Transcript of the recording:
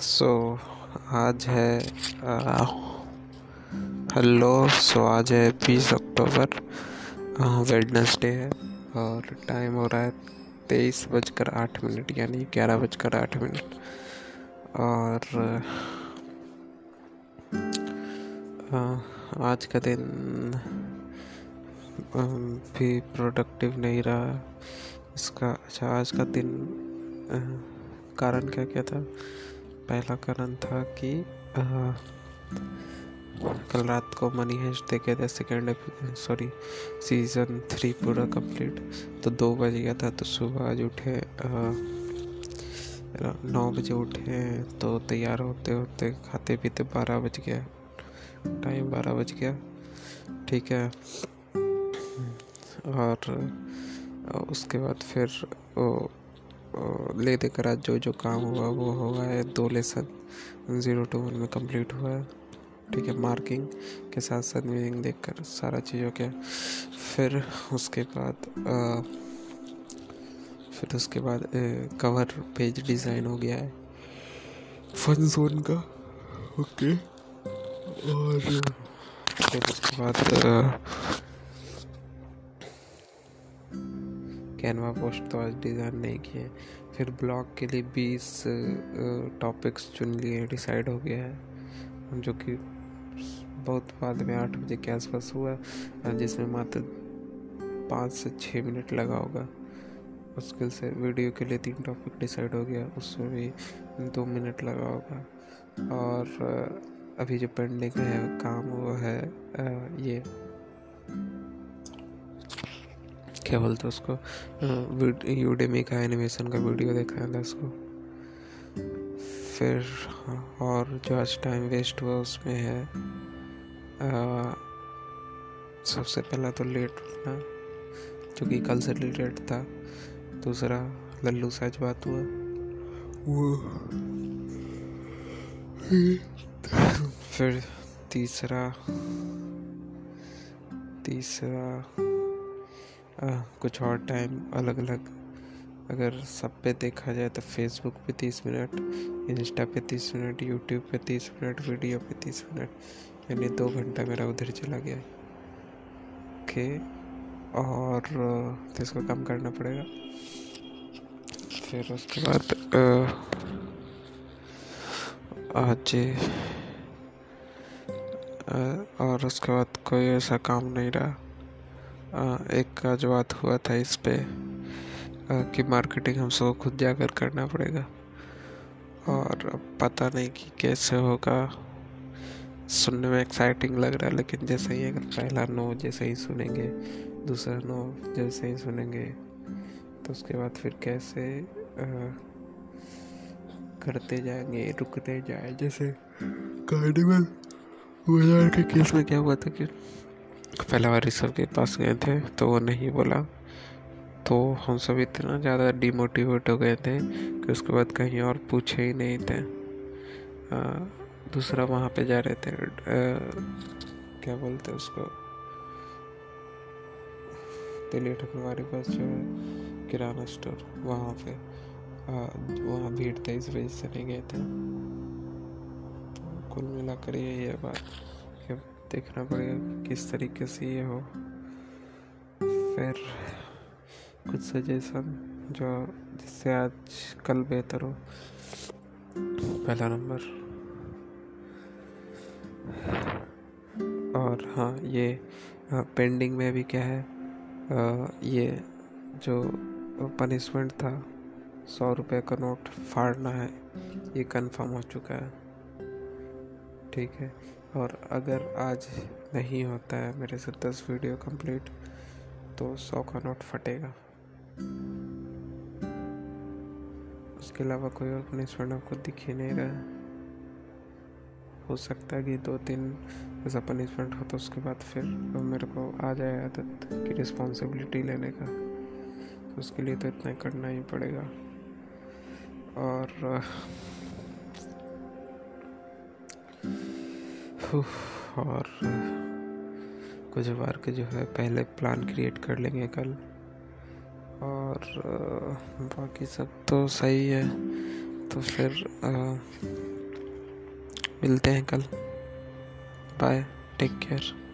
सो आज है हेलो, सो आज है बीस अक्टूबर वेडनेसडे है और टाइम हो रहा है तेईस बजकर आठ मिनट, यानी ग्यारह बजकर आठ मिनट। और आज का दिन भी प्रोडक्टिव नहीं रहा। इसका अच्छा आज का दिन कारण क्या क्या था? पहला कारण था कि आ, कल रात को मनी हैश देखे थे सेकेंड सॉरी सीज़न थ्री पूरा कंप्लीट तो दो बज गया था तो सुबह आज उठे नौ बजे उठे तो तैयार होते होते खाते पीते बारह बज गया टाइम बारह बज गया ठीक है। और उसके बाद फिर वो ले देकर आज जो जो काम हुआ वो हुआ है। दो लेसन ज़ीरो टू वन में कंप्लीट हुआ है। ठीक है मार्किंग के साथ साथ मीनिंग देख कर सारा चीज़ों के फिर उसके बाद आ, फिर उसके बाद ए, कवर पेज डिज़ाइन हो गया है। फन जोन का। ओके और फिर उसके बाद कैनवा पोस्ट तो आज डिज़ाइन नहीं किए फिर ब्लॉग के लिए बीस टॉपिक्स चुन लिए, डिसाइड हो गया है। जो कि बहुत बाद में आठ बजे के आसपास हुआ जिसमें मात्र पाँच से छः मिनट लगा होगा। मुश्किल से वीडियो के लिए तीन टॉपिक डिसाइड हो गया, उसमें भी दो मिनट लगा होगा। और अभी जो पेंडिंग है, काम वो है ये। क्या बोलते उसको? यूडेमी का एनिमेशन का वीडियो देखा था उसको। फिर और जो आज टाइम वेस्ट हुआ उसमें है आ, सबसे पहला तो लेट उठना जो कि कल से रिलेटेड था। दूसरा लल्लू साज बात हुआ। वो फिर तीसरा तीसरा कुछ और टाइम अलग अलग अगर सब पे देखा जाए तो फेसबुक पे तीस मिनट इंस्टा पे तीस मिनट यूट्यूब पे तीस मिनट वीडियो पे तीस मिनट। यानी दो घंटा मेरा उधर चला गया ओके और तो इसको कम करना पड़ेगा। फिर उसके बाद आज और उसके बाद कोई ऐसा काम नहीं रहा। एक बात हुआ था इस पर कि मार्केटिंग हम सबको खुद जाकर करना पड़ेगा। और अब पता नहीं कि कैसे होगा। सुनने में एक्साइटिंग लग रहा है लेकिन जैसे ही अगर पहला नो जैसे ही सुनेंगे दूसरा नो जैसे ही सुनेंगे तो उसके बाद फिर कैसे आ, करते जाएँगे रुकते जाए जैसे कार्निवल बाज़ार के केस में क्या हुआ था कि पहला बार ऋषभ के पास गए थे तो वो नहीं बोला। तो हम सब इतना ज़्यादा डिमोटिवेट हो गए थे कि उसके बाद कहीं और पूछे ही नहीं थे। आ, दूसरा वहाँ पे जा रहे थे आ, क्या बोलते उसको? दिल्ली ठकुरवारी पास जो है किराना स्टोर वहाँ पे। वहाँ भीड़ थे इस वजह से नहीं गए थे। कुल मिलाकर यही है बात। देखना पड़ेगा किस तरीके से ये हो। फिर कुछ सजेशन जो जिससे आज कल बेहतर हो। पहला नंबर। और हाँ ये पेंडिंग में भी क्या है आ, ये जो पनिशमेंट था सौ रुपये का नोट फाड़ना है ये कंफर्म हो चुका है। ठीक है? और अगर आज नहीं होता है मेरे से दस वीडियो कंप्लीट तो सौ का नोट फटेगा। उसके अलावा कोई और पनिशमेंट आपको दिख ही नहीं रहा। हो सकता है कि दो तीन ऐसा पनिशमेंट हो तो उसके बाद फिर तो मेरे को आ जाए आदत की रिस्पॉन्सिबिलिटी लेने का। तो उसके लिए तो इतना करना ही पड़ेगा। और और कुछ बार के जो है, पहले प्लान क्रिएट कर लेंगे कल। और बाकी सब तो सही है। तो फिर मिलते हैं कल। Bye take care